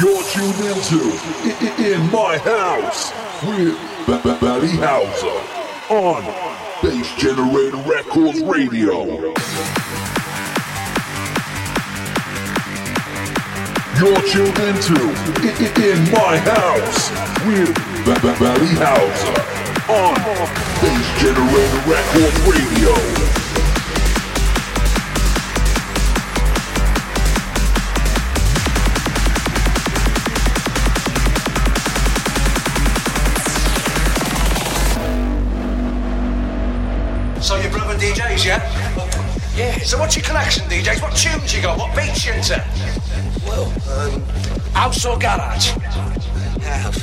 You're tuned into In My House with Valley Houser on Bass Generator Records Radio. You're tuned into In My House with Valley Houser on Bass Generator Records Radio. So what's your collection, DJs? What tunes you got? What beats you into? Well, um, House or garage? house.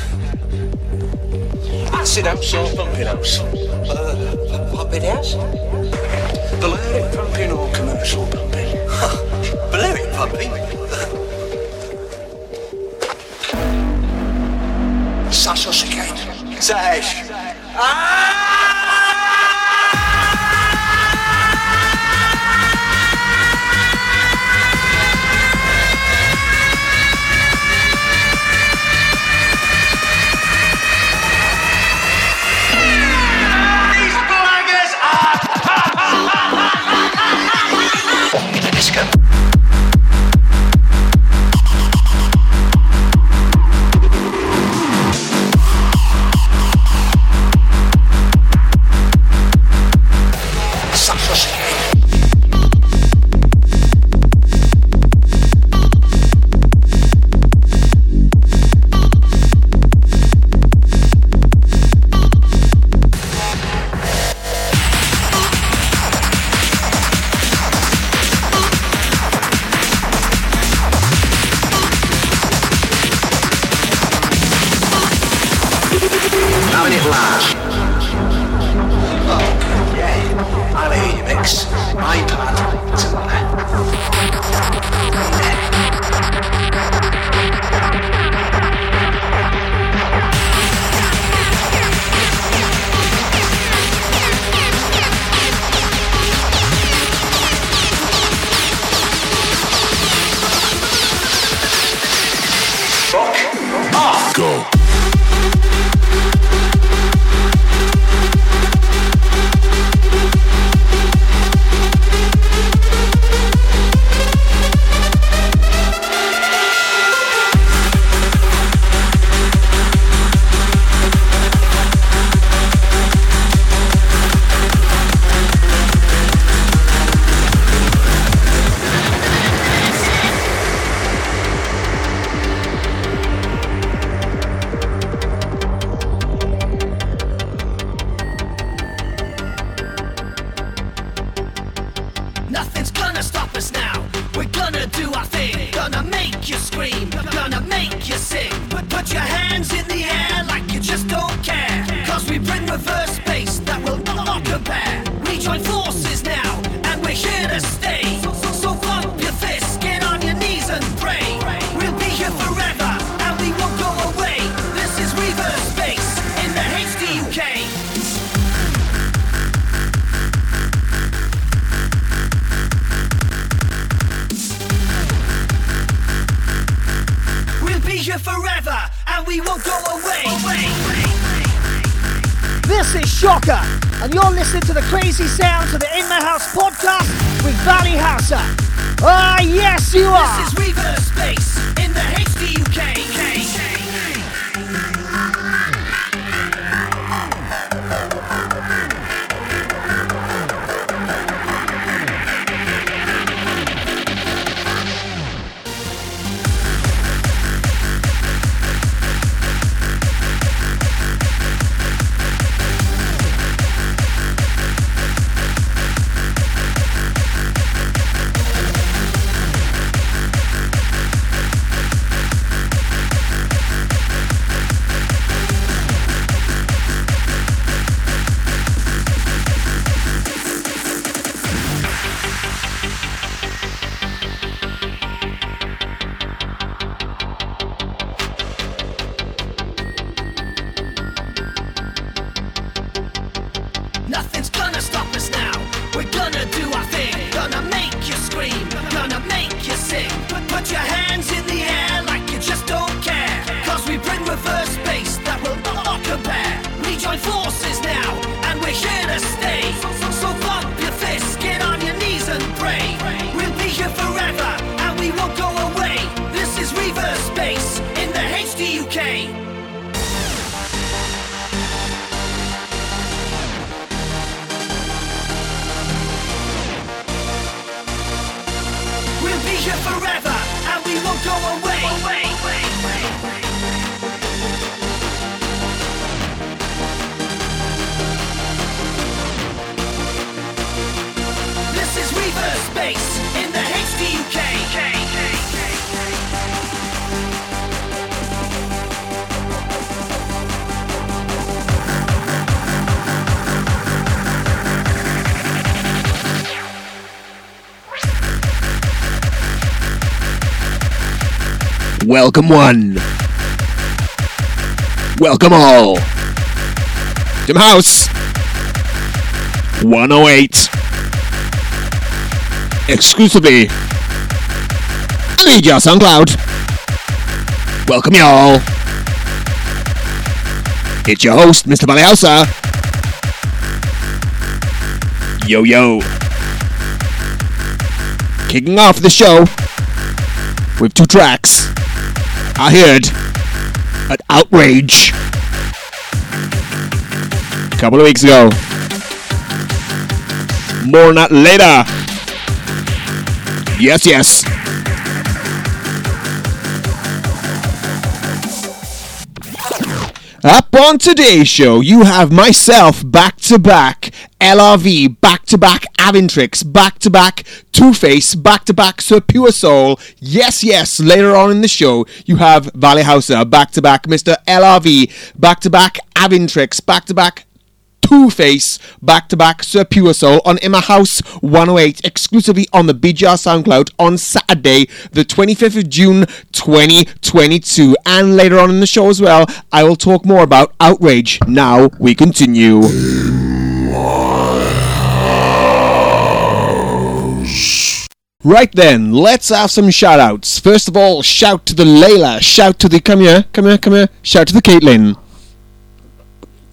Acid house or pumping house? Uh, puppet house? Balearic pumping or commercial pumping? Balearic pumping? Sash or Chicane? Sash. These and you're listening to the crazy sounds of the In My House podcast with Valley Houser. Ah, yes, you are. This is reverse bass in the HDUK. here Welcome one. Welcome all. Jim House. 108. Exclusively. Media SoundCloud. Welcome y'all. It's your host, Mr. Valley Houser. Yo yo. Kicking off the show with two tracks. I heard an outrage a couple of weeks ago. More that later. Yes, yes. Up on today's show, you have myself back to back, LRV, back to back Avantrix, back to back Two Face, back to back Sir Pure Soul. Yes, yes, later on in the show, you have Valley Houser, back to back Mr. LRV, back to back Avantrix, back to back Two Face back to back Sir Pure Soul on In My House 108 exclusively on the BGR SoundCloud on Saturday, the 25th of June 2022. And later on in the show as well, I will talk more about Outrage. Now we continue. Right then, let's have some shout outs. First of all, shout to the Layla, shout to the come here, come here, come here, shout to the Caitlin.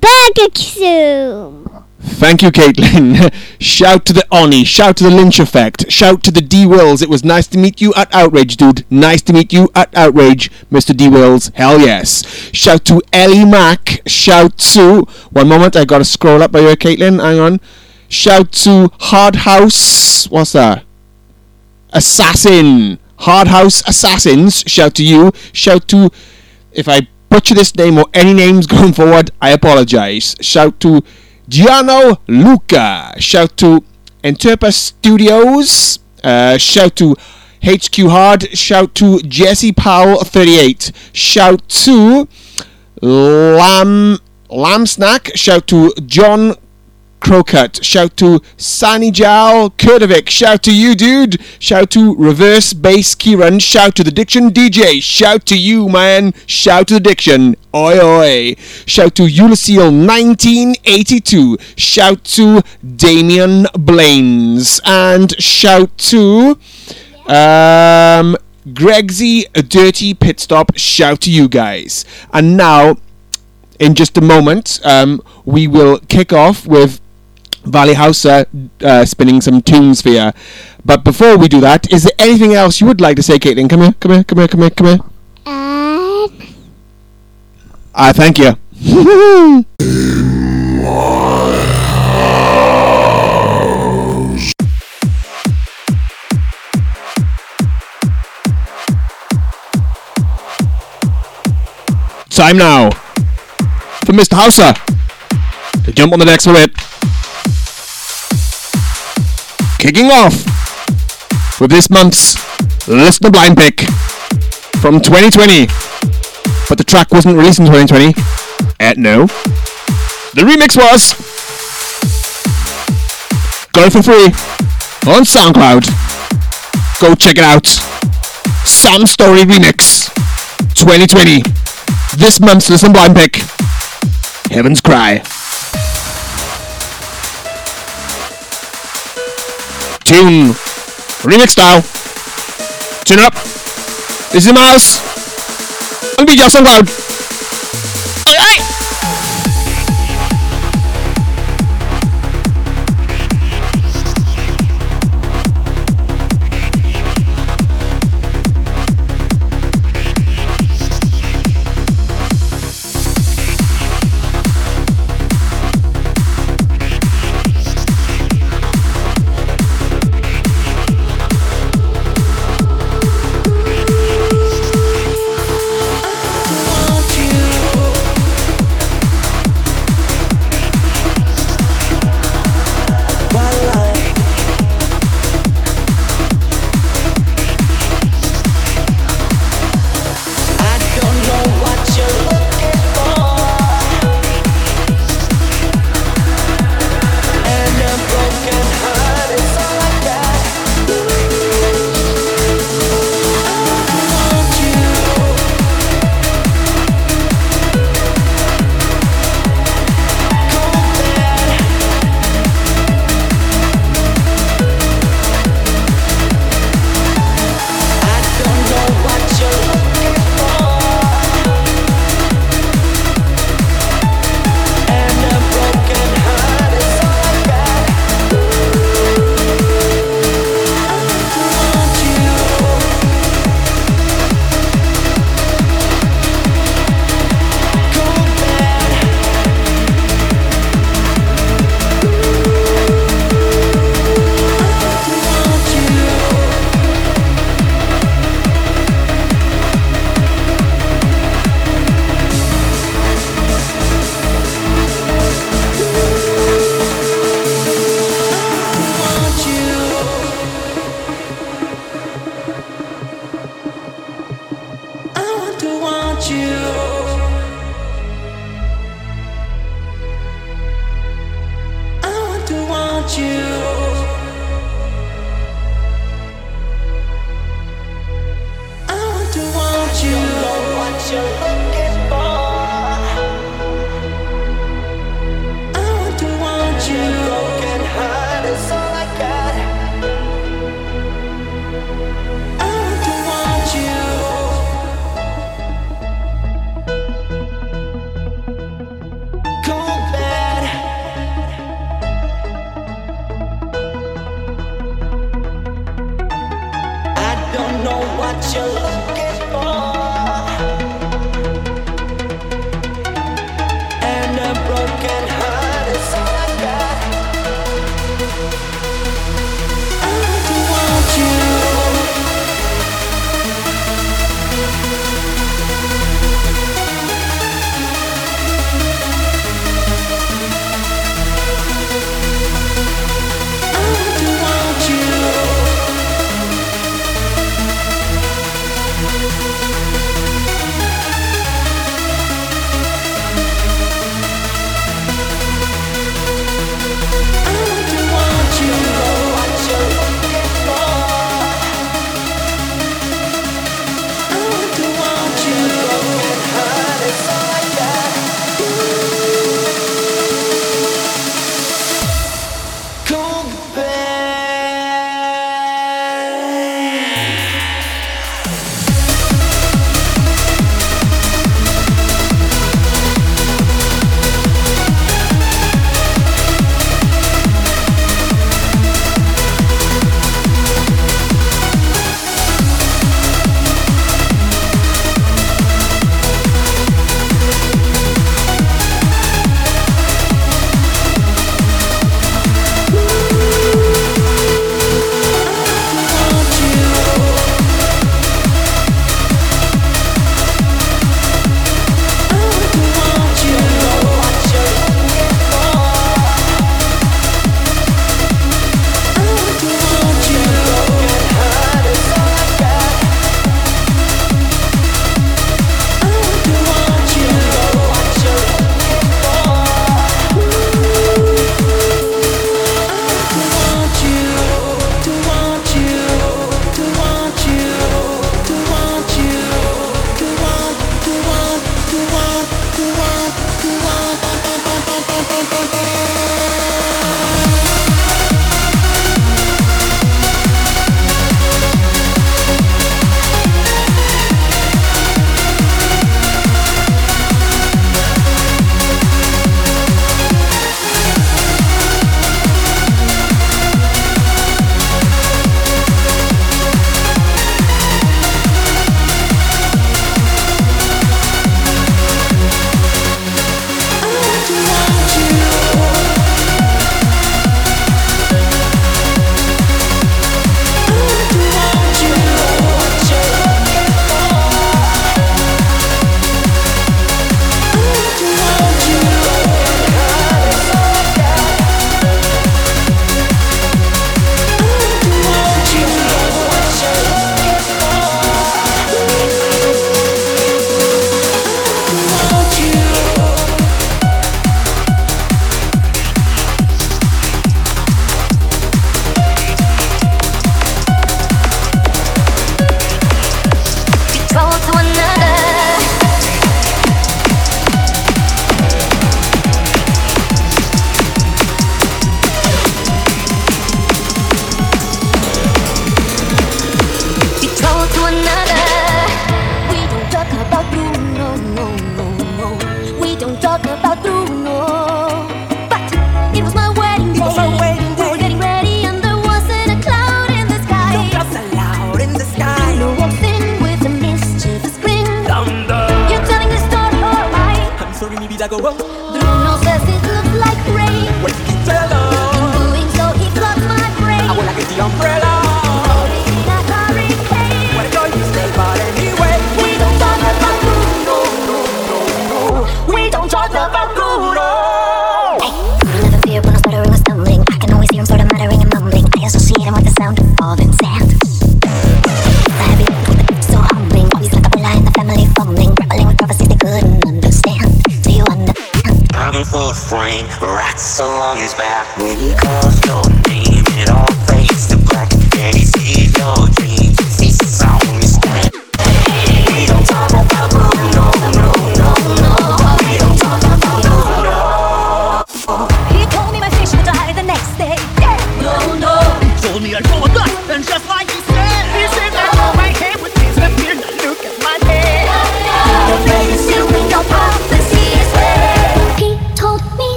Barbecue. Thank you, Caitlin. shout to the Oni. Shout to the Lynch Effect. Shout to the D Wills. It was nice to meet you at Outrage, dude. Nice to meet you at Outrage, Mr. D Wills. Hell yes. Shout to Ellie Mack. Shout to. One moment, I gotta scroll up by here, Caitlin. Hang on. Shout to Hard House. What's that? Assassin. Hard House Assassins. Shout to you. Shout to. If I butcher this name or any names going forward, I apologize. Shout to Giano Luca. Shout to Interpa Studios. Uh, shout to HQ Hard. Shout to Jesse Powell 38. Shout to Lamb Lamb Snack. Shout to John Crocut. Shout to Sani Jal Kurdovic. Shout to you, dude. Shout to Reverse Bass Kieran. Shout to the Diction DJ. Shout to you, man. Shout to the Diction. Oi, oi. Shout to Ulyseel 1982. Shout to Damian Blaines. And shout to um, Gregsy Dirty Pit Stop. Shout to you guys. And now, in just a moment, um, we will kick off with Valley Houser uh, spinning some tunes for you. But before we do that, is there anything else you would like to say, Caitlin? Come here, come here, come here, come here, come here. And Ah, thank you. Time now for Mr. Houser to jump on the decks for Kicking off with this month's Listener Blind Pick from 2020 but the track wasn't released in 2020. At uh, no. The remix was. It for free on SoundCloud. Go check it out. Sam Storey Remix 2020. This month's Listen Blind Pick. Heaven's Cry. Tune. Remix style. Tune up. This is Mouse. On BJ SoundCloud. Oi,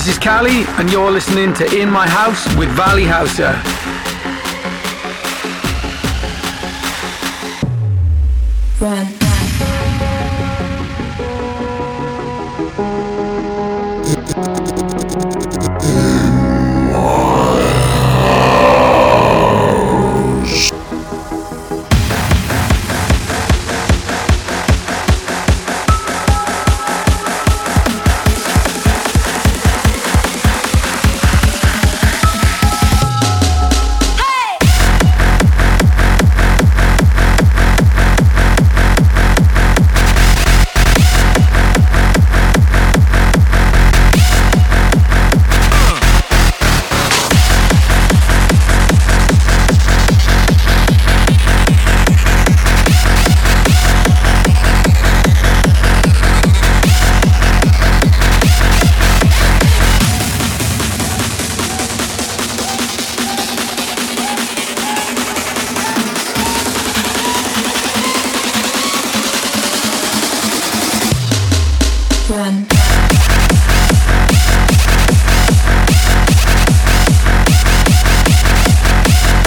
This is Cally, and you're listening to In My House with Valley Houser.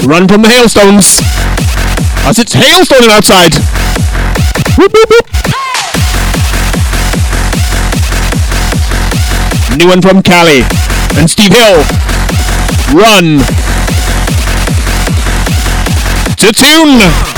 Run from the hailstones. As it's hailstoning outside. Whoop, whoop, whoop. New one from Cally. And Steve Hill. Run. To tune.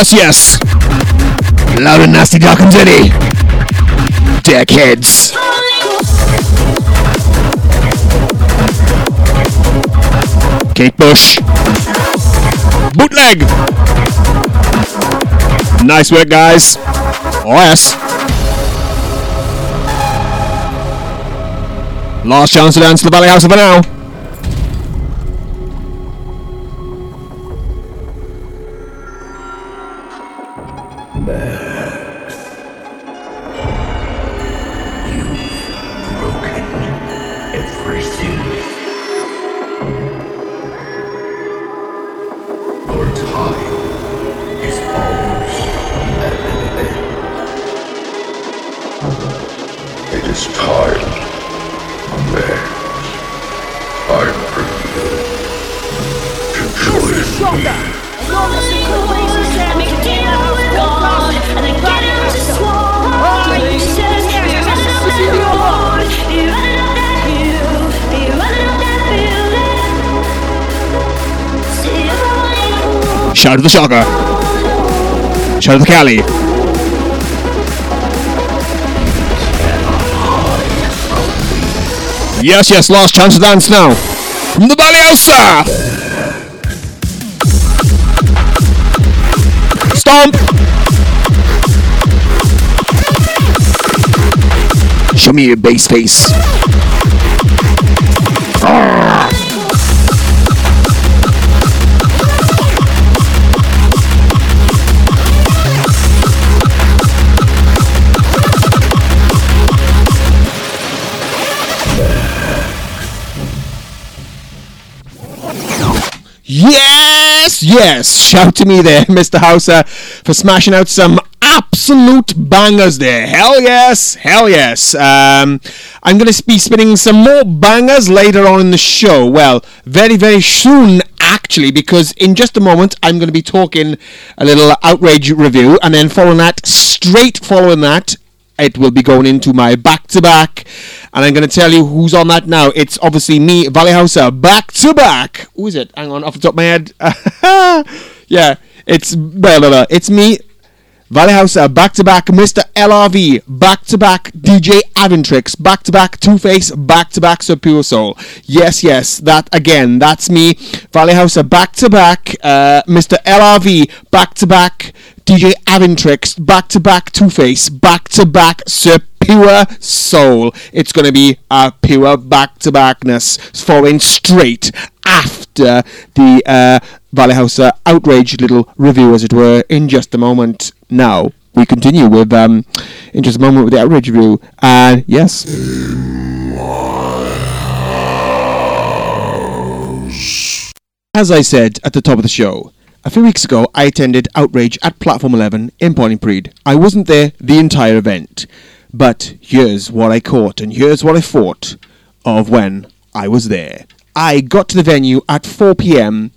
Yes, yes. Loud and nasty, dark and dirty. DeckHeadZ. Kate Bush. Bootleg. Nice work, guys. Oh, yes. Last chance to dance to the Valley House for now. To Shocker. Shout to the Cally. Yes, yes, last chance to dance now. From the Valley House. Stomp. Show me your bass face. Yes. Shout to me there, Mr. Houser, for smashing out some absolute bangers there. Hell yes, hell yes. Um, I'm going to be spinning some more bangers later on in the show. Well, very, very soon, actually, because in just a moment, I'm going to be talking a little outrage review, and then following that, straight following that, it will be going into my back to back. And I'm going to tell you who's on that now. It's obviously me, Valley Houser, back to back. Who is it? Hang on, off the top of my head. yeah, it's blah, blah, blah. It's me, Valley House back to back Mr. LRV, back to back DJ Avantrix, back to back TwoFace, back to back Sir Puresoul. Yes, yes, that again, that's me. Valley House back to back uh, Mr. LRV, back to back DJ Avantrix, back to back TwoFace, back to back Sir Pure Soul. It's going to be a pure back to backness following straight after the uh, Valley House uh, outrage little review, as it were, in just a moment. Now we continue with um, in just a moment with the outrage review, and yes. As I said at the top of the show, a few weeks ago I attended Outrage at Platform 11 in Pontypridd. I wasn't there the entire event, but here's what I caught and here's what I thought of when I was there. I got to the venue at 4 pm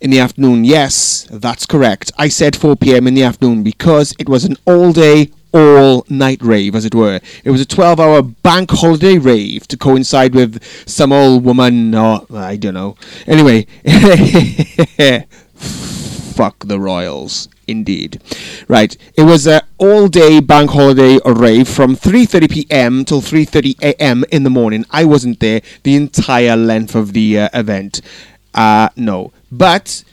in the afternoon. Yes, that's correct. I said 4 pm in the afternoon because it was an all day, all night rave, as it were. It was a 12 hour bank holiday rave to coincide with some old woman, or I don't know. Anyway, fuck the Royals. Indeed. Right. It was a all day bank holiday rave from 3:30 p.m. till 3:30 a.m. in the morning. I wasn't there the entire length of the uh, event. Uh, no. But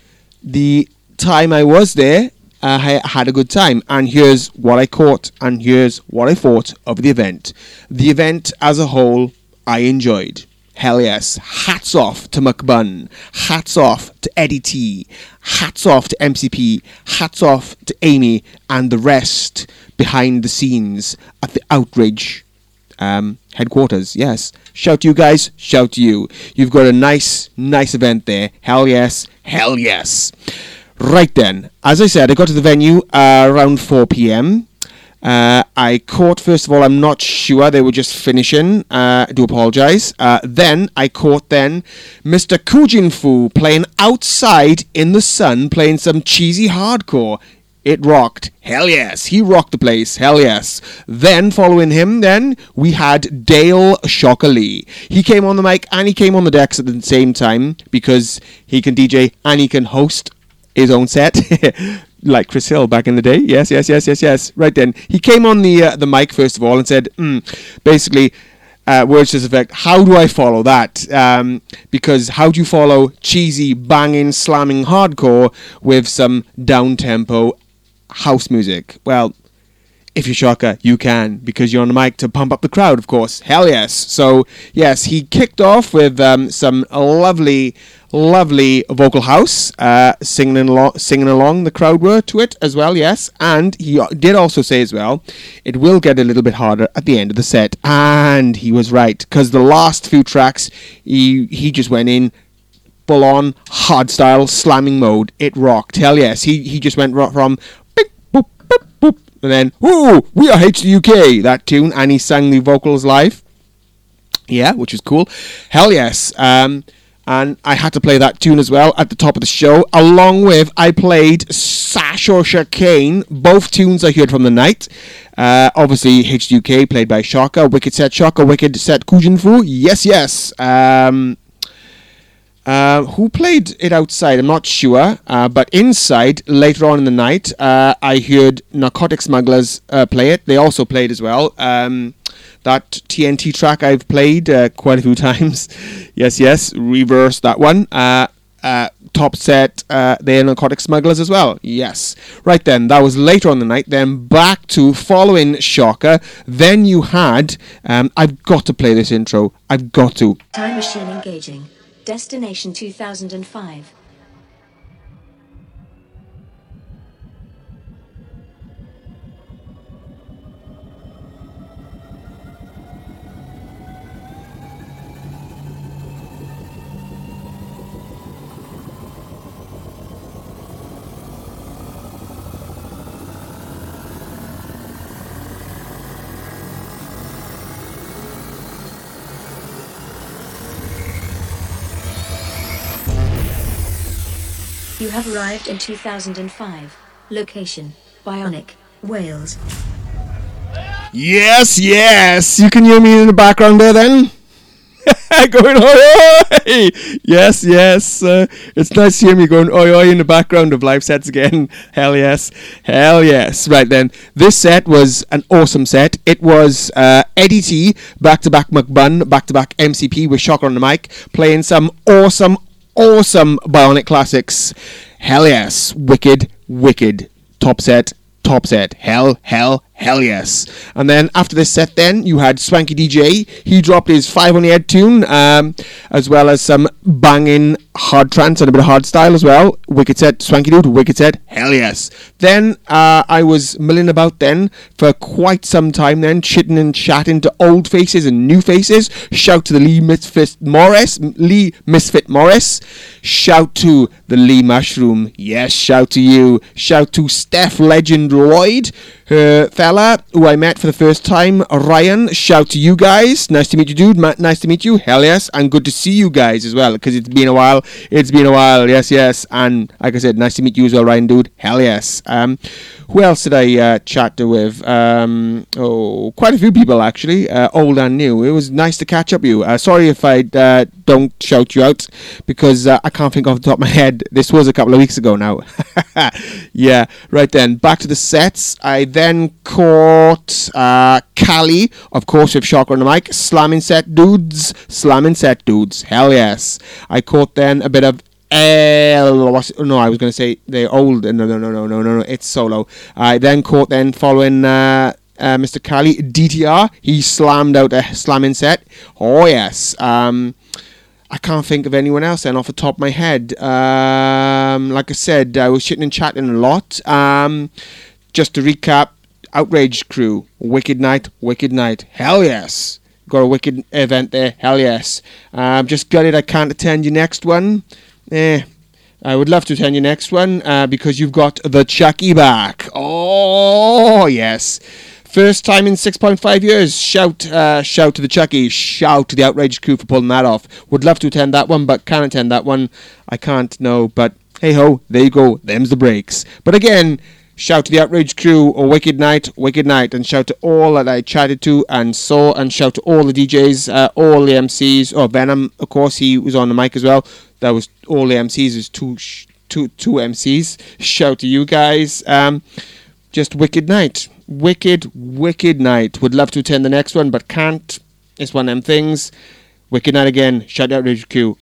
the time I was there, I had a good time. And here's what I caught, and here's what I thought of the event. The event as a whole, I enjoyed. Hell yes. Hats off to McBun. Hats off to Eddie T. Hats off to MCP. Hats off to Amy and the rest behind the scenes at the Outrage um, headquarters. Yes. Shout to you guys. Shout to you. You've got a nice, nice event there. Hell yes. Hell yes. Right then. As I said, I got to the venue uh, around 4 p.m. Uh, I caught, first of all, I'm not sure, they were just finishing. Uh, I do apologise. Uh, then I caught then Mr. Kujin Fu playing outside in the sun, playing some cheesy hardcore. It rocked. Hell yes. He rocked the place. Hell yes. Then, following him, then, we had Dale Shocker Lee. He came on the mic and he came on the decks at the same time because he can DJ and he can host his own set. like Chris Hill back in the day. Yes, yes, yes, yes, yes. Right then, he came on the uh, the mic first of all and said, mm, basically, uh, words to this effect: How do I follow that? Um, because how do you follow cheesy, banging, slamming hardcore with some down tempo house music? Well. If you're Shocker, you can, because you're on the mic to pump up the crowd, of course. Hell yes. So, yes, he kicked off with um, some lovely, lovely vocal house, uh, singing, along, singing along. The crowd were to it as well, yes. And he did also say as well, it will get a little bit harder at the end of the set. And he was right, because the last few tracks, he, he just went in full on hard style slamming mode. It rocked. Hell yes. He, he just went from boop, and then, ooh, we are HDUK, that tune, and he sang the vocals live. Yeah, which was cool. Hell yes. Um, and I had to play that tune as well at the top of the show, along with I played Sash or Chicane, both tunes I heard from the night. Uh, obviously, HDUK played by Shocker, Wicked Set Shocker, Wicked Set Kujinfu. Yes, yes. Um, uh, who played it outside? I'm not sure. Uh, but inside, later on in the night, uh, I heard Narcotic Smugglers uh, play it. They also played as well. Um, that TNT track I've played uh, quite a few times. yes, yes. Reverse that one. Top set, uh, they're Narcotic Smugglers as well. Yes. Right then, that was later on the night. Then back to following Shocker. Then you had. Um, I've got to play this intro. I've got to. Time machine engaging. Destination 2005. Have arrived in 2005. Location Bionic, Wales. Yes, yes. You can hear me in the background there then. going oi oi. Yes, yes. Uh, it's nice to hear me going oi oi in the background of live sets again. Hell yes. Hell yes. Right then. This set was an awesome set. It was uh, Eddie T, back to back McBun, back to back MCP with Shocker on the mic, playing some awesome, awesome Bionic classics. Hell yes. Wicked, wicked. Top set, top set. Hell, hell, hell yes. And then after this set, then you had Swanky DJ. He dropped his five on the head tune, um, as well as some banging hard trance and a bit of hard style as well. Wicked set, Swanky dude. Wicked set, hell yes. Then uh, I was milling about then for quite some time. Then chitting and chatting to old faces and new faces. Shout to the Lee Misfit Morris, Lee Misfit Morris. Shout to the Lee Mushroom. Yes, shout to you. Shout to Steph Legend Lloyd her fella who I met for the first time, Ryan. Shout to you guys. Nice to meet you, dude. Ma- nice to meet you. Hell yes. And good to see you guys as well because it's been a while. It's been a while. Yes, yes. And like I said, nice to meet you as well, Ryan, dude. Hell yes. Um, who else did I uh, chat to with? Um, oh, quite a few people actually, uh, old and new. It was nice to catch up with you. Uh, sorry if I uh, don't shout you out because uh, I can't think off the top of my head. This was a couple of weeks ago now. yeah, right then. Back to the sets. I then caught uh, Cally, of course, with Shocker on the mic. Slamming set dudes. Slamming set dudes. Hell yes. I caught then a bit of El, no, I was going to say they're old. No, no, no, no, no, no, no. It's solo. I then caught then following uh, uh, Mr. Cally DTR. He slammed out a slamming set. Oh yes. Um, I can't think of anyone else then off the top of my head. Um, like I said, I was shitting and chatting a lot. Um, just to recap, Outrage Crew, Wicked Night, Wicked Night. Hell yes. Got a wicked event there. Hell yes. Um, just gutted I can't attend your next one. Eh. I would love to attend your next one uh, because you've got the Chucky back. Oh, yes. First time in 6.5 years. Shout, uh, shout to the Chucky. Shout to the Outrage crew for pulling that off. Would love to attend that one, but can't attend that one. I can't, no. But hey ho, there you go. Them's the breaks. But again, shout to the Outrage crew or Wicked Night, Wicked Night, and shout to all that I chatted to and saw, and shout to all the DJs, uh, all the MCs. Oh, Venom, of course, he was on the mic as well. That was all the MCs. Is two, sh- two, two MCs. Shout to you guys. Um, just Wicked Night. Wicked, Wicked Night. Would love to attend the next one, but can't. It's one of them things. Wicked Night again. Shout out Ridge Q.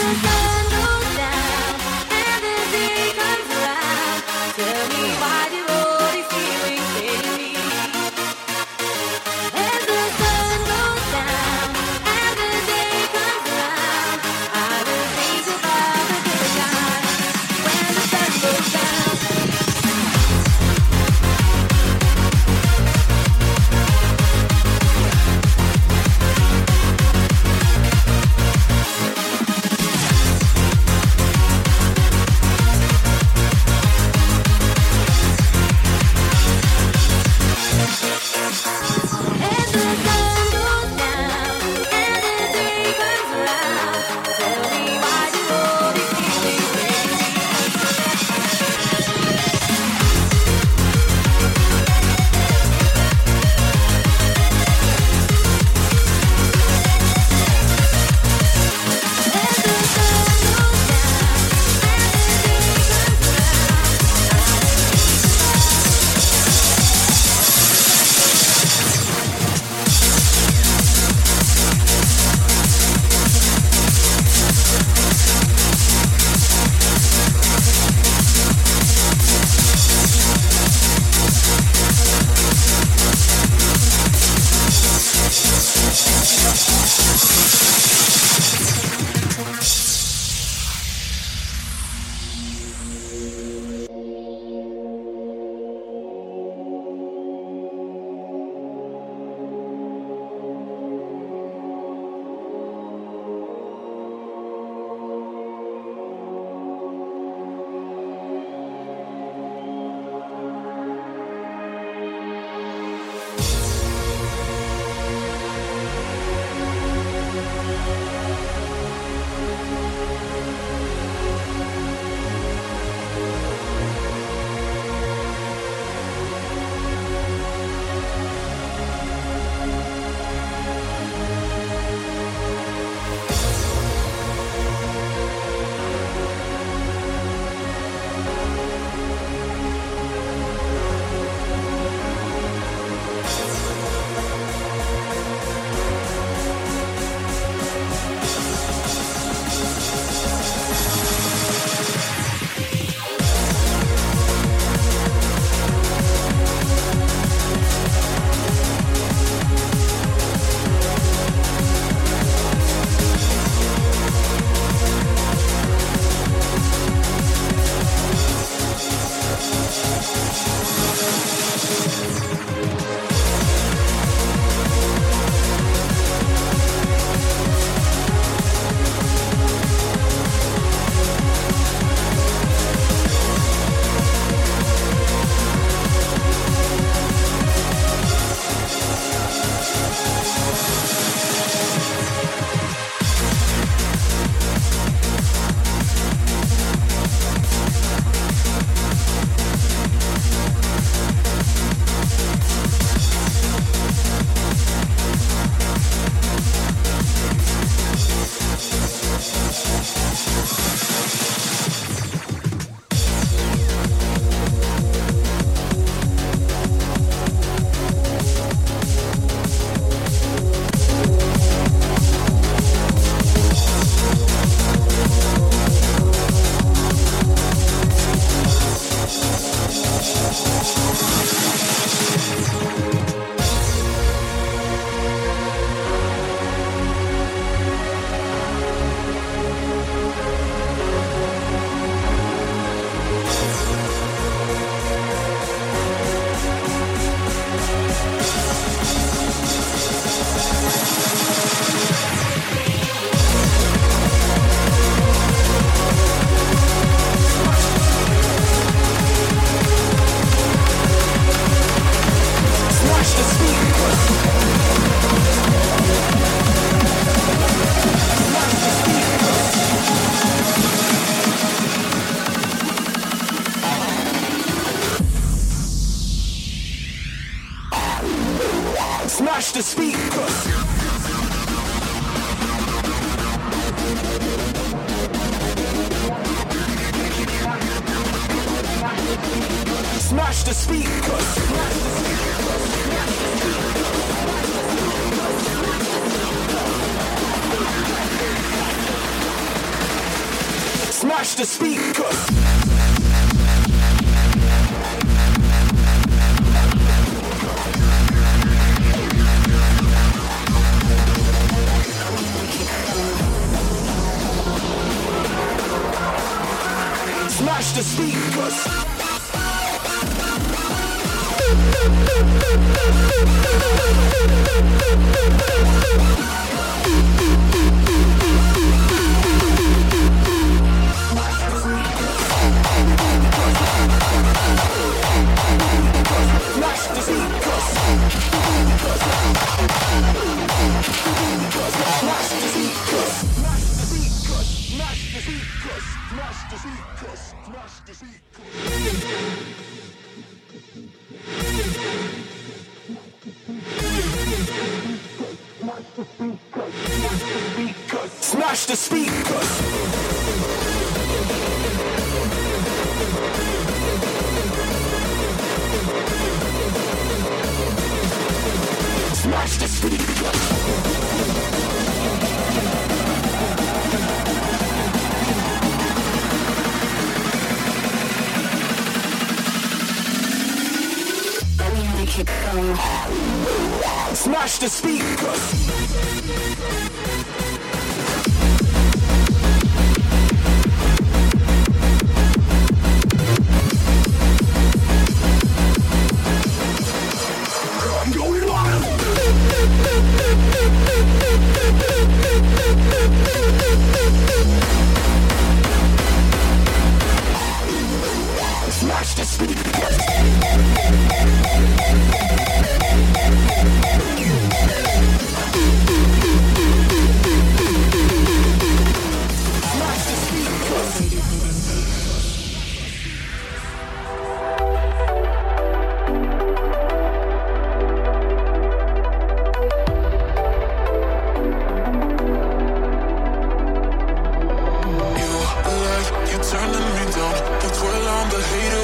As the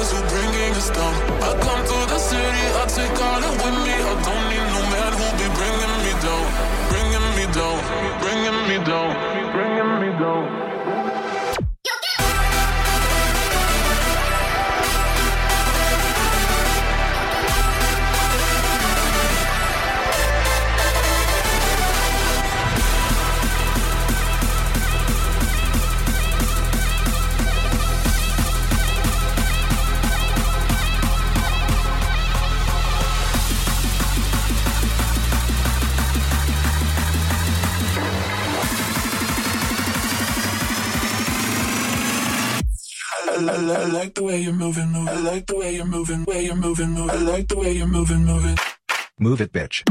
haters who bringing us down. I come to the city, I take all it with me. I don't need no man who be bringing me down, the way you're moving, move. I like the way you're moving, way you're moving, move. I like the way you're moving, moving. Move it, bitch.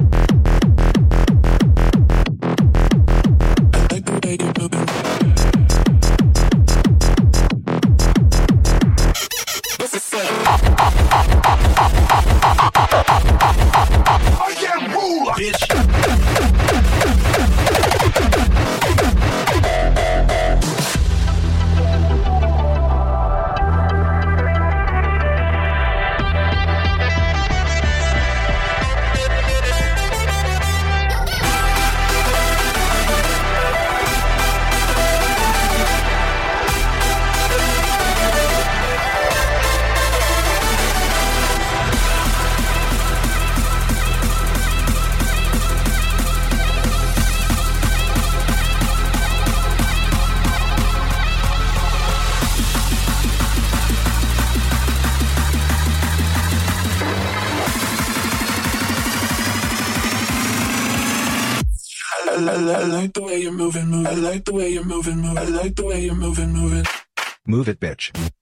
I like the way you're moving, moving. Move it, bitch. Bitch.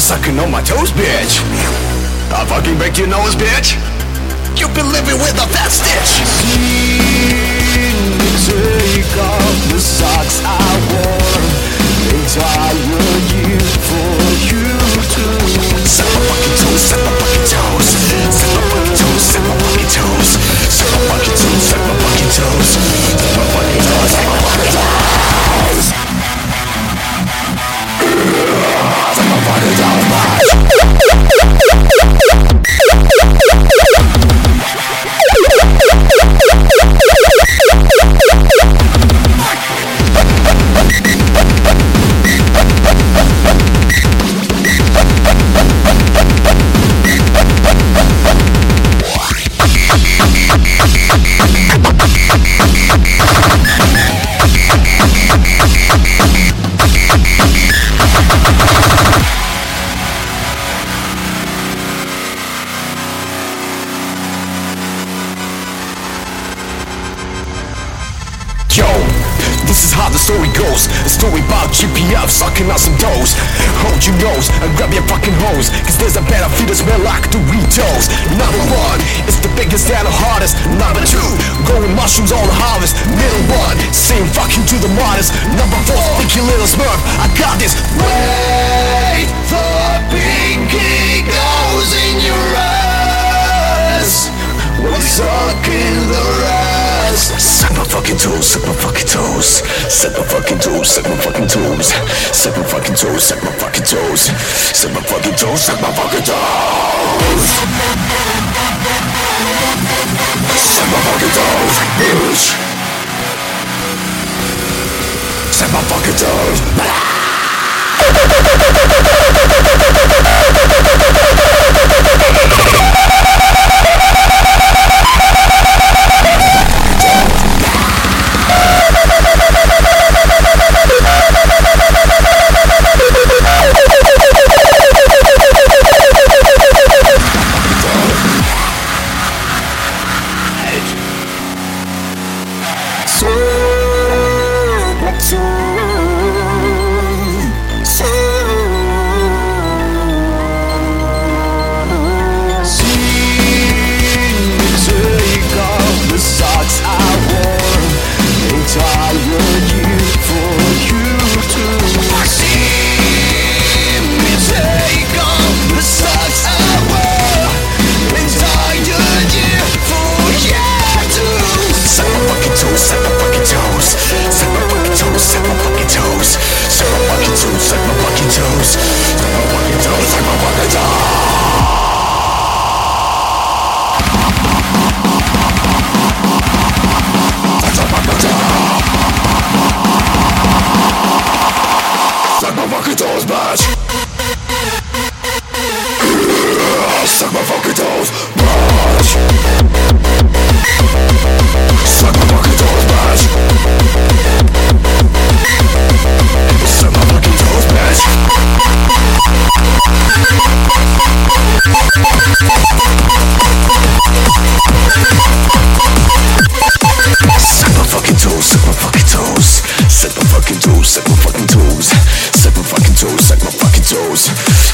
you sucking on my toes, bitch. I fucking break your nose, bitch. You've been living with a fat stitch. Take off the socks I wore entire year for you to. Set my fucking toes, set my fucking toes, set my fucking toes, set my fucking toes, set my fucking toes, set my fucking toes, set my fucking toes, set my fucking toes.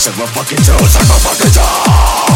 Set my fucking I'm a fucking toes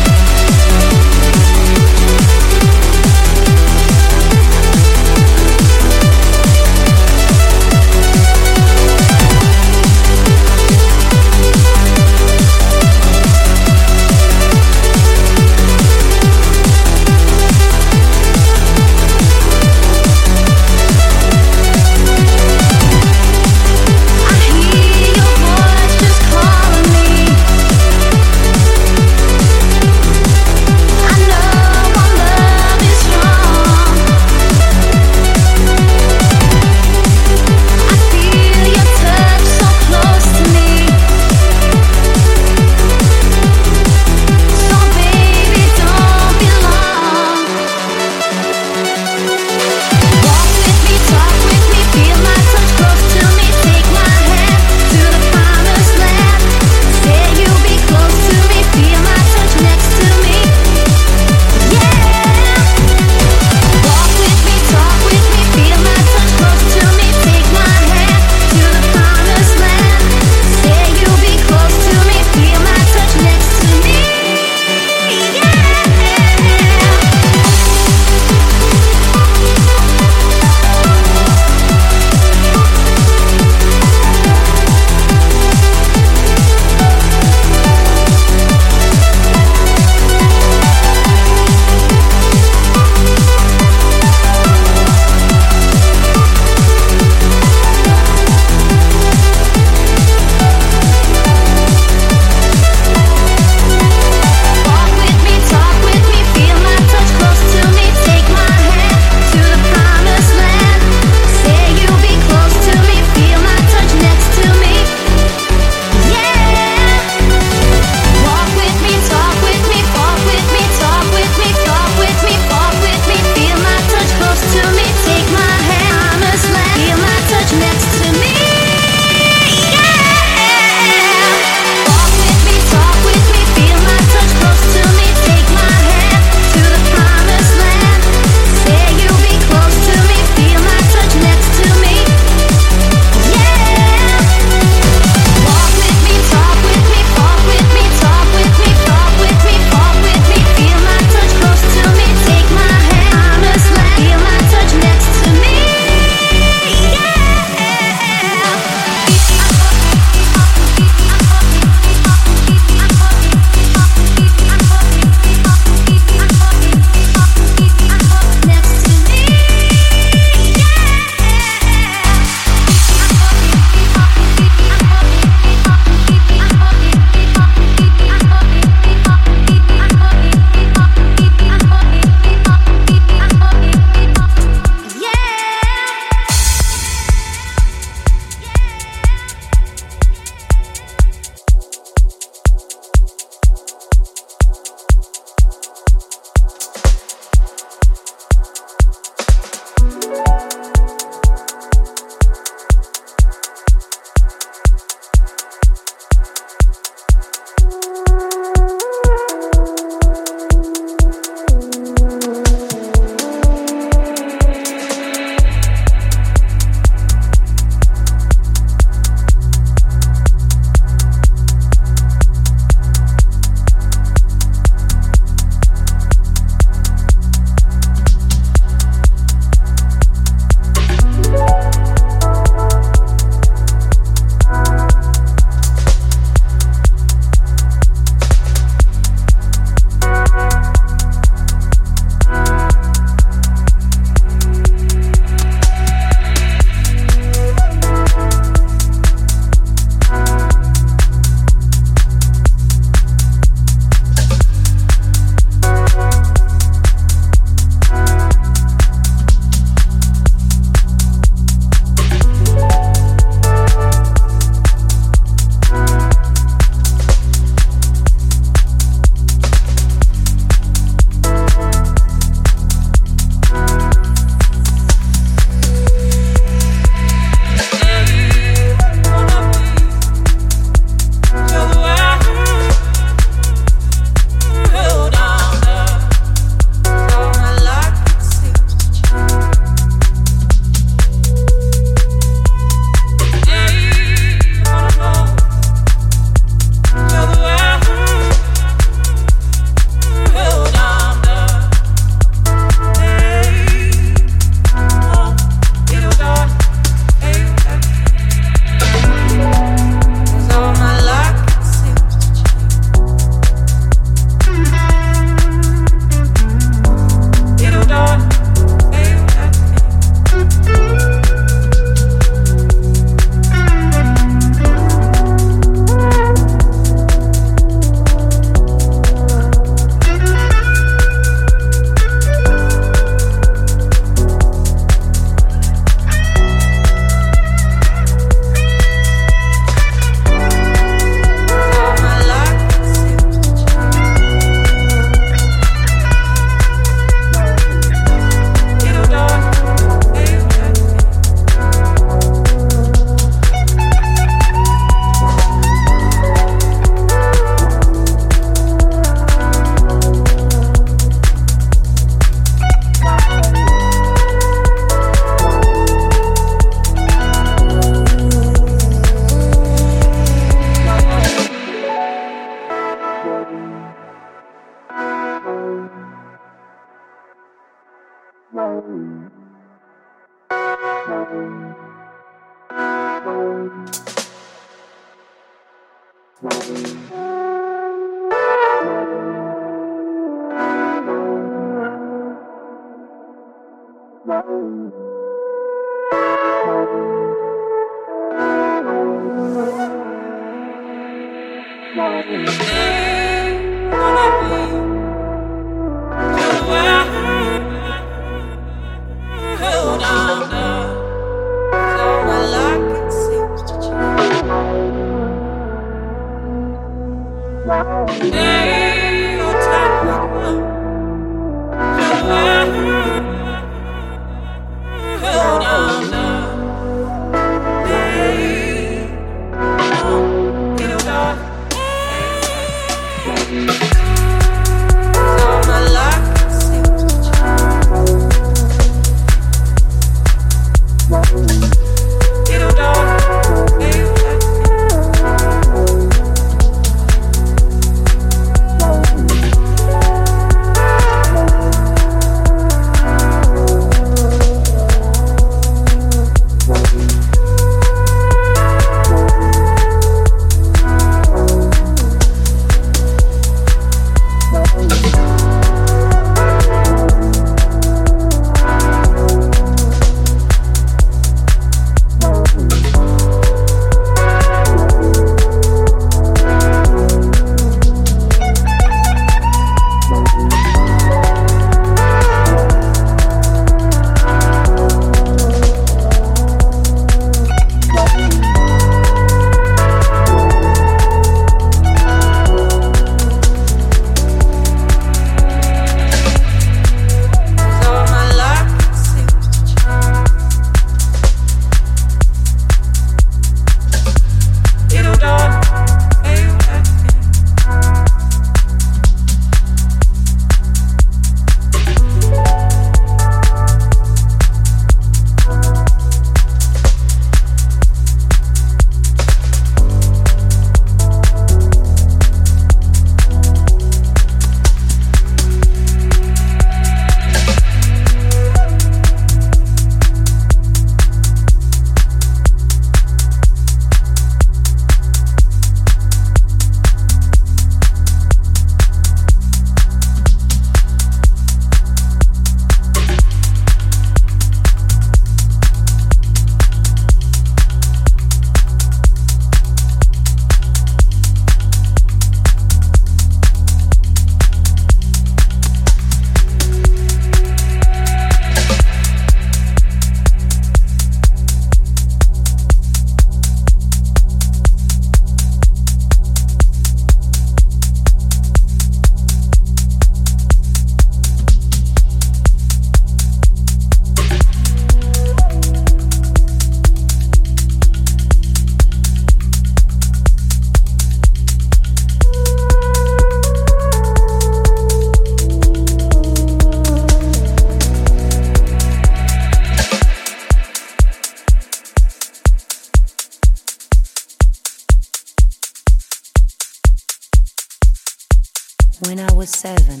When I was seven,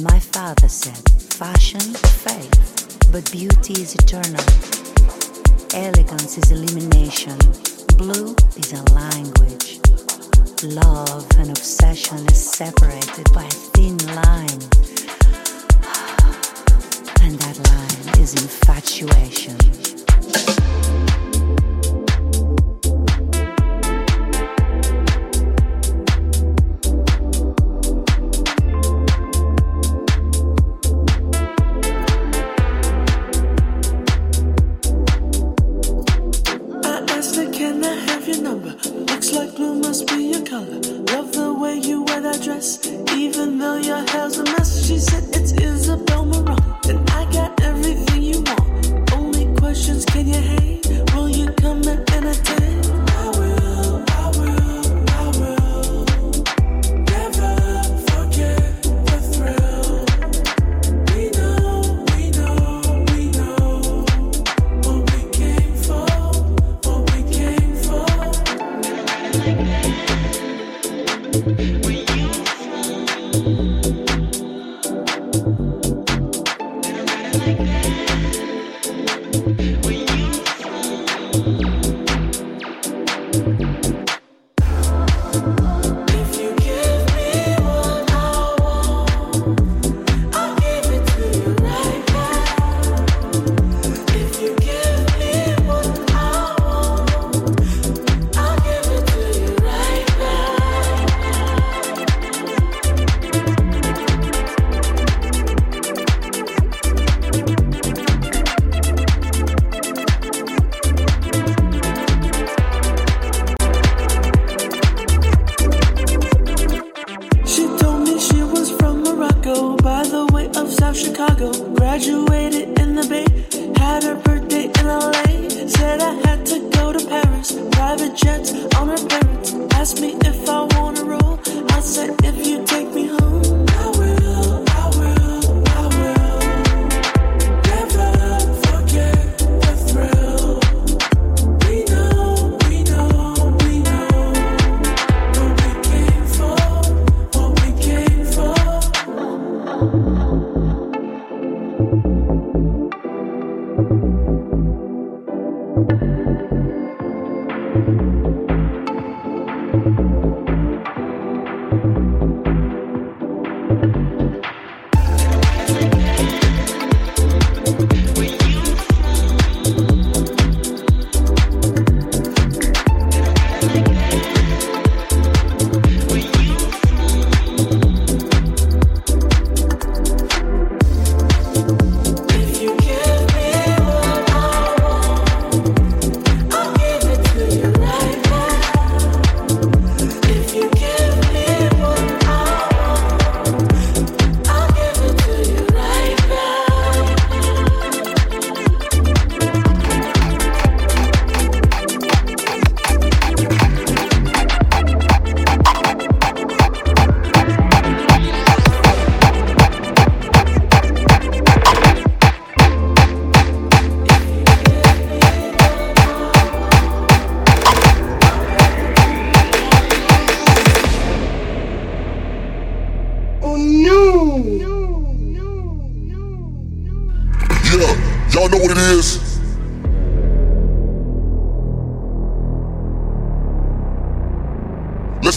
my father said, Fashion fades, but beauty is eternal. Elegance is illumination. Blue is a language. Love and obsession is separated by a thin line. And that line is infatuation.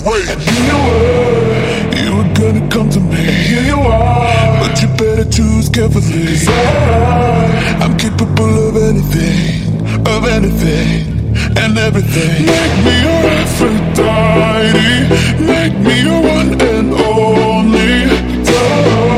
wait. And you were. You were gonna come to me. And here you are. But you better choose carefully. Cause I, I'm capable of anything, of anything. And everything. Make me your Aphrodite. Make me your one and only. Girl.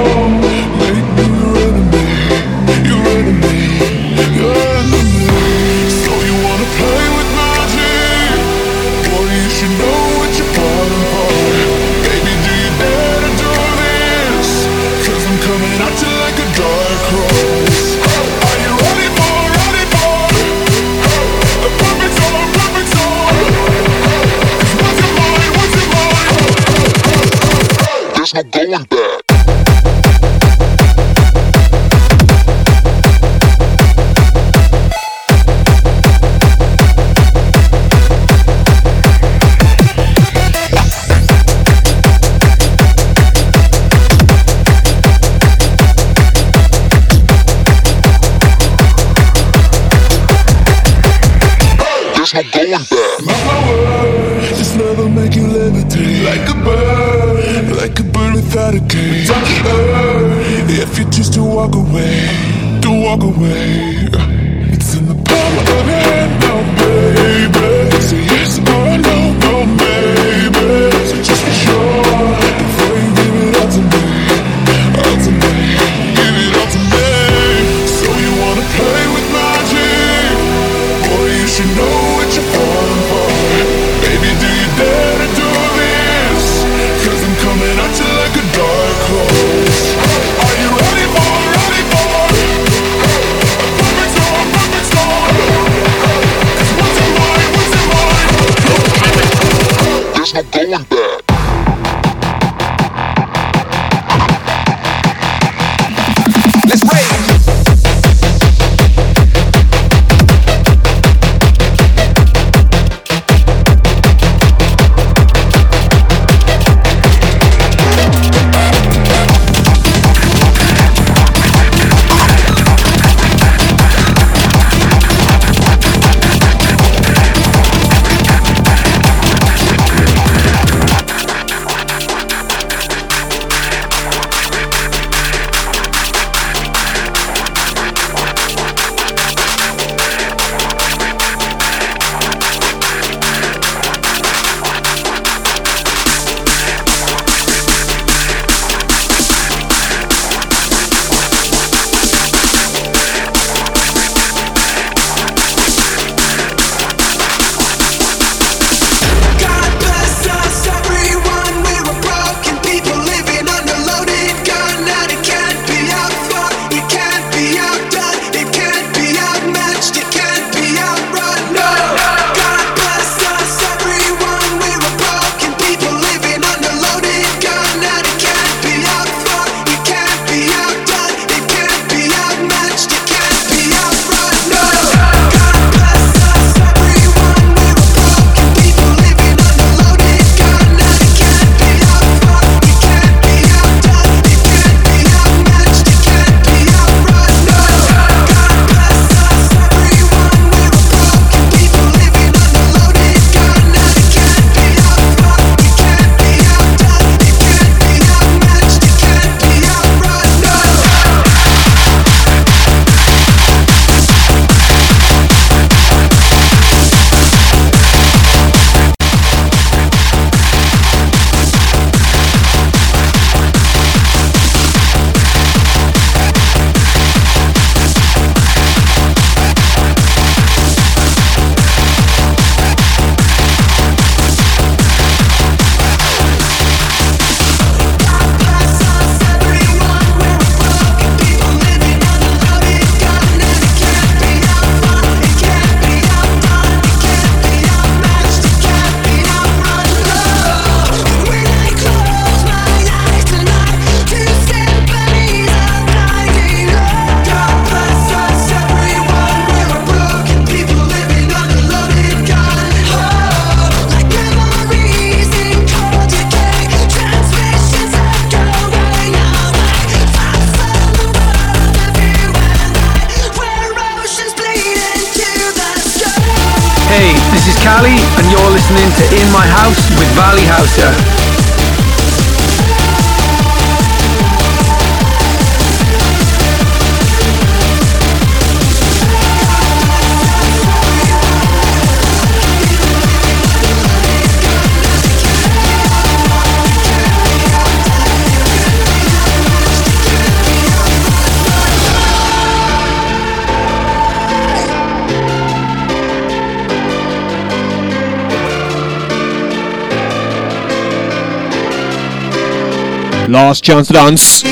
Last chance to dance.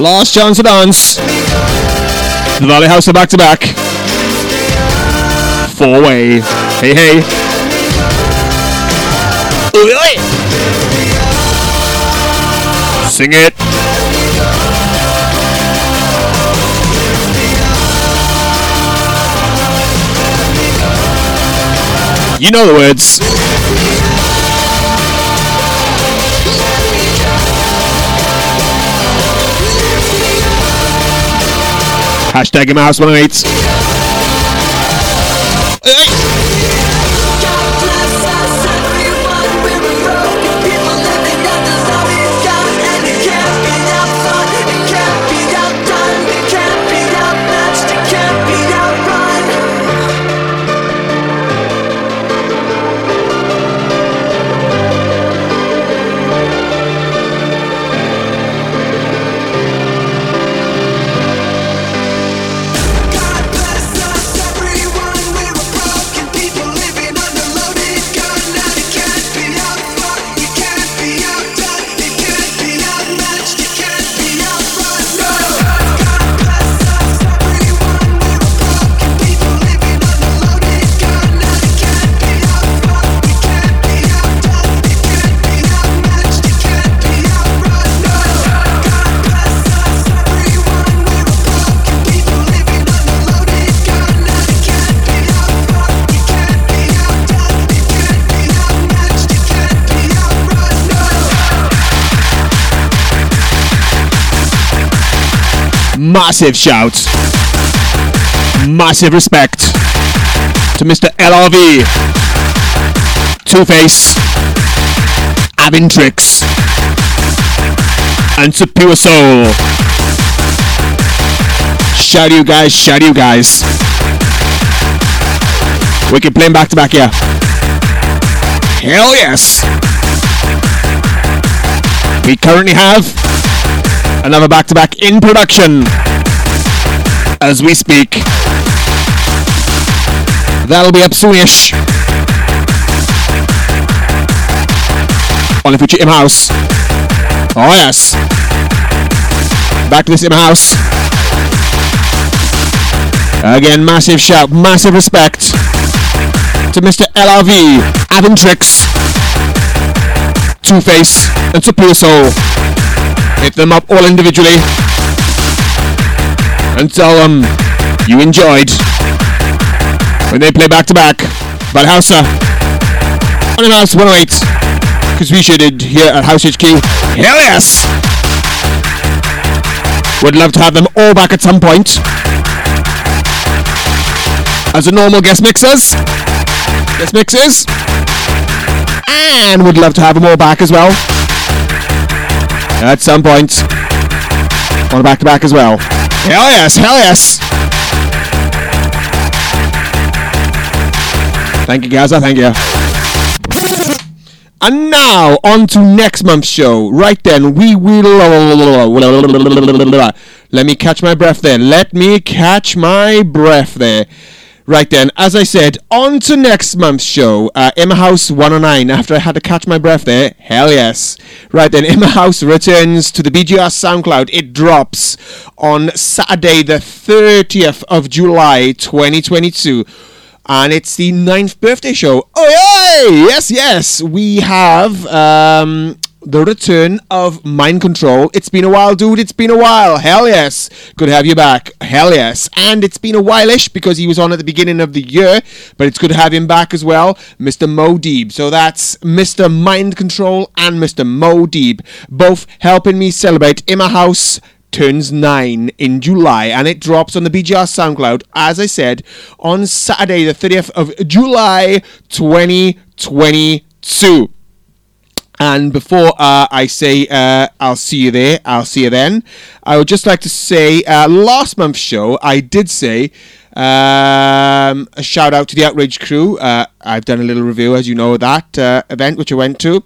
Last chance to dance. The Valley Houser back to back. Four way. Hey hey. Sing it. You know the words. Hashtag house 108. Massive shout. Massive respect to Mr. LRV. Two Face. Avantrix. And to Puresoul. Shout you guys, shout you guys. We can play back to back here. Hell yes. We currently have another back to back in production as we speak. That'll be up soonish. On the future Im House. Oh yes. Back to this Im House. Again, massive shout, massive respect to Mr. LRV, Avantrix, Two Face, and Puresoul. Hit them up all individually and tell them you enjoyed when they play back to back. But Hausa on House 108 because we sure did here at House HQ. Hell yes! Would love to have them all back at some point as a normal guest mixers, guest mixers, and would love to have them all back as well at some point on a back to back as well. Hell yes, hell yes. Thank you, Gaza. Thank you. And now on to next month's show. Right then, we will. Let me catch my breath there. Let me catch my breath there. Right then, as I said, on to next month's show. Uh, In My House 109. After I had to catch my breath there, hell yes. Right then, In My House returns to the BGR SoundCloud. It drops on Saturday, the 30th of July 2022 and it's the ninth birthday show. Oh yay! Yes, yes. We have um, the return of Mind Control. It's been a while, dude. It's been a while. Hell yes. Good to have you back. Hell yes. And it's been a while-ish because he was on at the beginning of the year, but it's good to have him back as well, Mr. Mo Deeb. So that's Mr. Mind Control and Mr. Mo Deeb, both helping me celebrate in my house turns 9 in July and it drops on the BGR SoundCloud, as I said, on Saturday, the 30th of July 2022. And before uh, I say uh, I'll see you there, I'll see you then, I would just like to say uh, last month's show, I did say um, a shout out to the Outrage crew. Uh, I've done a little review, as you know, of that uh, event which I went to.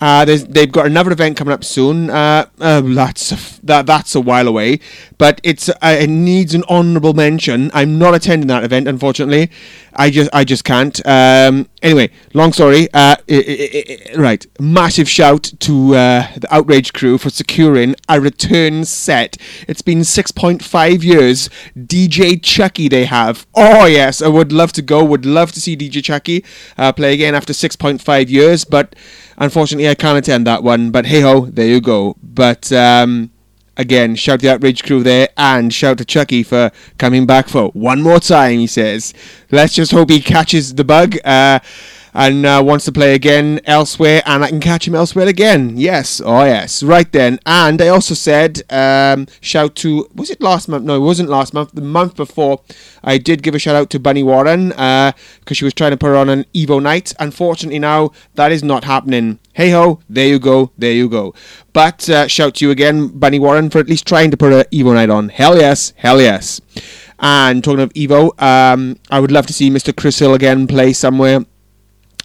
Uh, they've got another event coming up soon. Uh, uh, that's a f- that that's a while away, but it's uh, it needs an honourable mention. I'm not attending that event, unfortunately. I just I just can't. Um, anyway, long story. Uh, right, massive shout to uh, the Outrage crew for securing a return set. It's been 6.5 years. DJ Chucky they have. Oh yes, I would love to go. Would love to see DJ Chucky uh, play again after 6.5 years, but unfortunately I can't attend that one. But hey ho, there you go. But um, again, shout the Outrage crew there, and shout to Chucky for coming back for one more time. He says, "Let's just hope he catches the bug." Uh, and uh, wants to play again elsewhere, and I can catch him elsewhere again. Yes, oh yes, right then. And I also said, um, shout to was it last month? No, it wasn't last month. The month before, I did give a shout out to Bunny Warren because she was trying to put on an Evo night. Unfortunately, now that is not happening. Hey ho, there you go, there you go. But uh, shout to you again, Bunny Warren, for at least trying to put an Evo night on. Hell yes, hell yes. And talking of Evo, um, I would love to see Mr. Chris Hill again play somewhere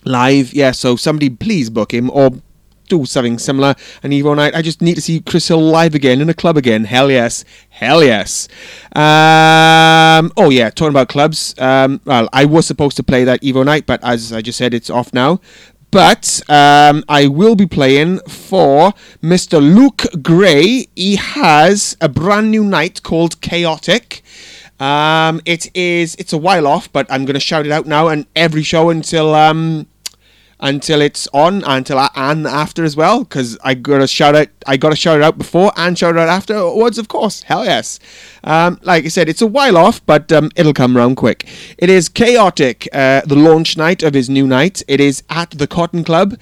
live. Yeah, so somebody please book him or do something similar. And Evo night. I just need to see Chris Hill live again in a club again. Hell yes. Hell yes. Um, oh yeah, talking about clubs. Um, well, I was supposed to play that Evo night, but as I just said, it's off now. But um, I will be playing for Mr. Luke Gray. He has a brand new night called Chaotic. Um, it is it's a while off, but I'm gonna shout it out now and every show until um until it's on until I, and after as well because I got to shout out I got to shout it out before and shout out afterwards of course. Hell yes. Um, like I said it's a while off but um, it'll come round quick. It is chaotic uh, the launch night of his new night. It is at the Cotton Club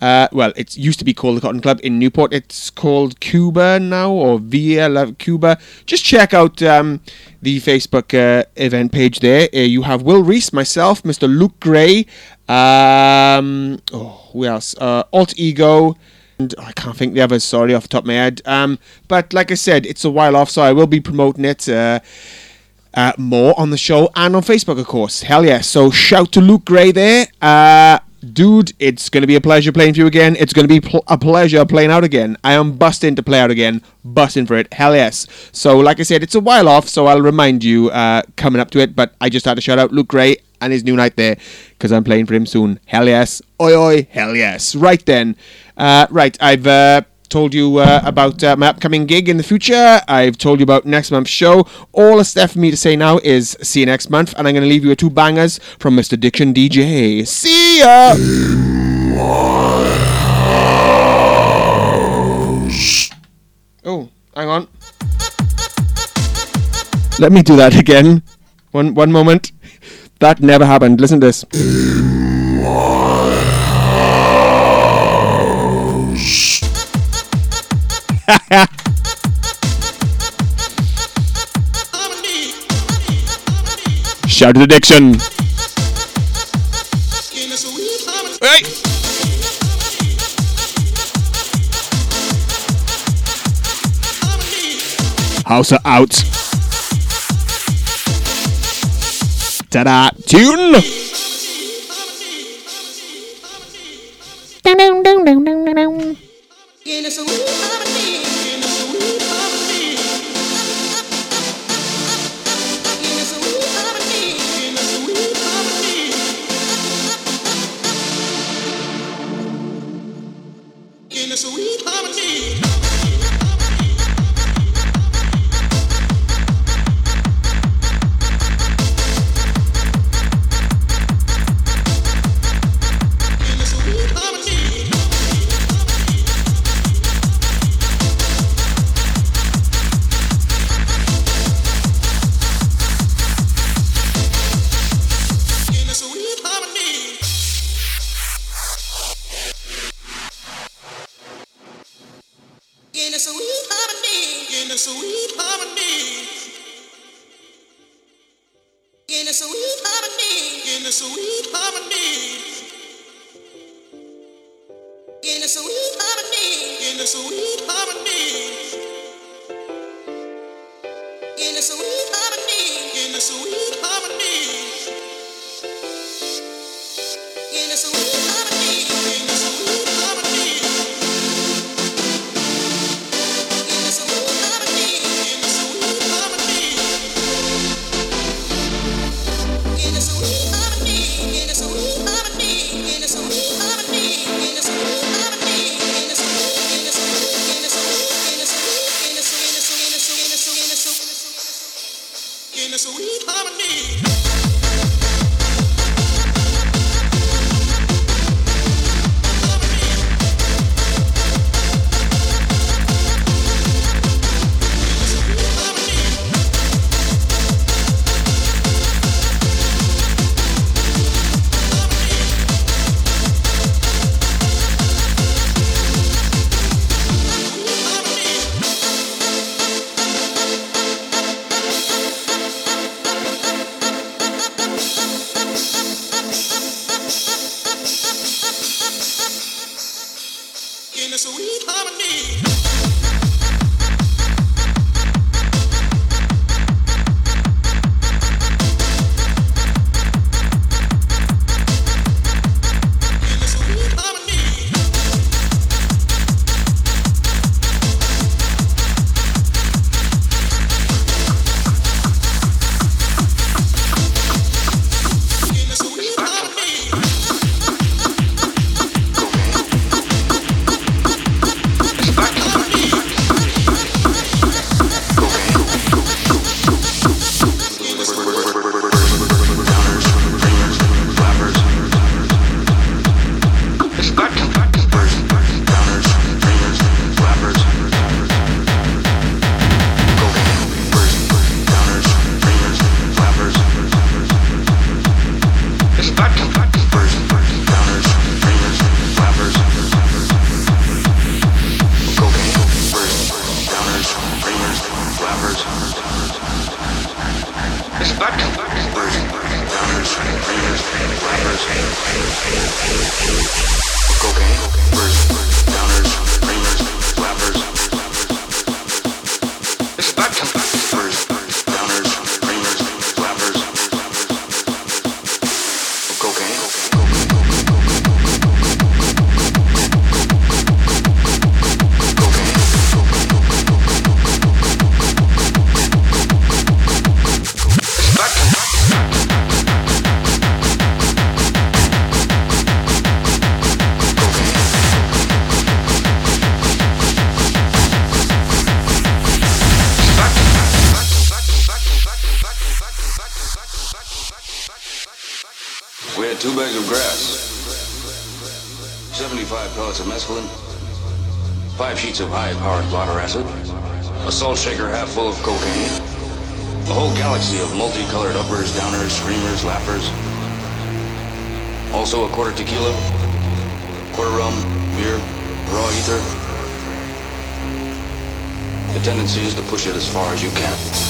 uh, well, it used to be called the Cotton Club in Newport. It's called Cuba now, or Via La Cuba. Just check out um, the Facebook uh, event page there. Uh, you have Will Reese, myself, Mr. Luke Gray, um, oh, who else? Uh, Alt Ego. And I can't think the others, sorry, off the top of my head. Um, but like I said, it's a while off, so I will be promoting it. Uh, uh, more on the show and on Facebook, of course. Hell yeah. So shout to Luke Gray there. Dude, it's going to be a pleasure playing for you again. It's going to be pl- a pleasure playing out again. I am busting to play out again. Busting for it. Hell yes. So, like I said, it's a while off, so I'll remind you uh, coming up to it. But I just had to shout out Luke Gray and his new night there because I'm playing for him soon. Hell yes. Oi, oi. Hell yes. Right then. Uh, right, I've. Uh, told you uh, about uh, my upcoming gig in the future. I've told you about next month's show. All that's left for me to say now is see you next month, and I'm going to leave you with two bangers from Mr. Diction DJ. See ya! Oh, hang on. Let me do that again. One one moment. That never happened. Listen to this. Shout to the diction. Hey. Houser out. Ta-da! Tune! Dun, dun, dun, dun, dun. insulin, five sheets of high-powered blotter acid, a salt shaker half full of cocaine, a whole galaxy of multicolored uppers, downers, screamers, laughers, also a quarter tequila, quarter rum, beer, raw ether. The tendency is to push it as far as you can.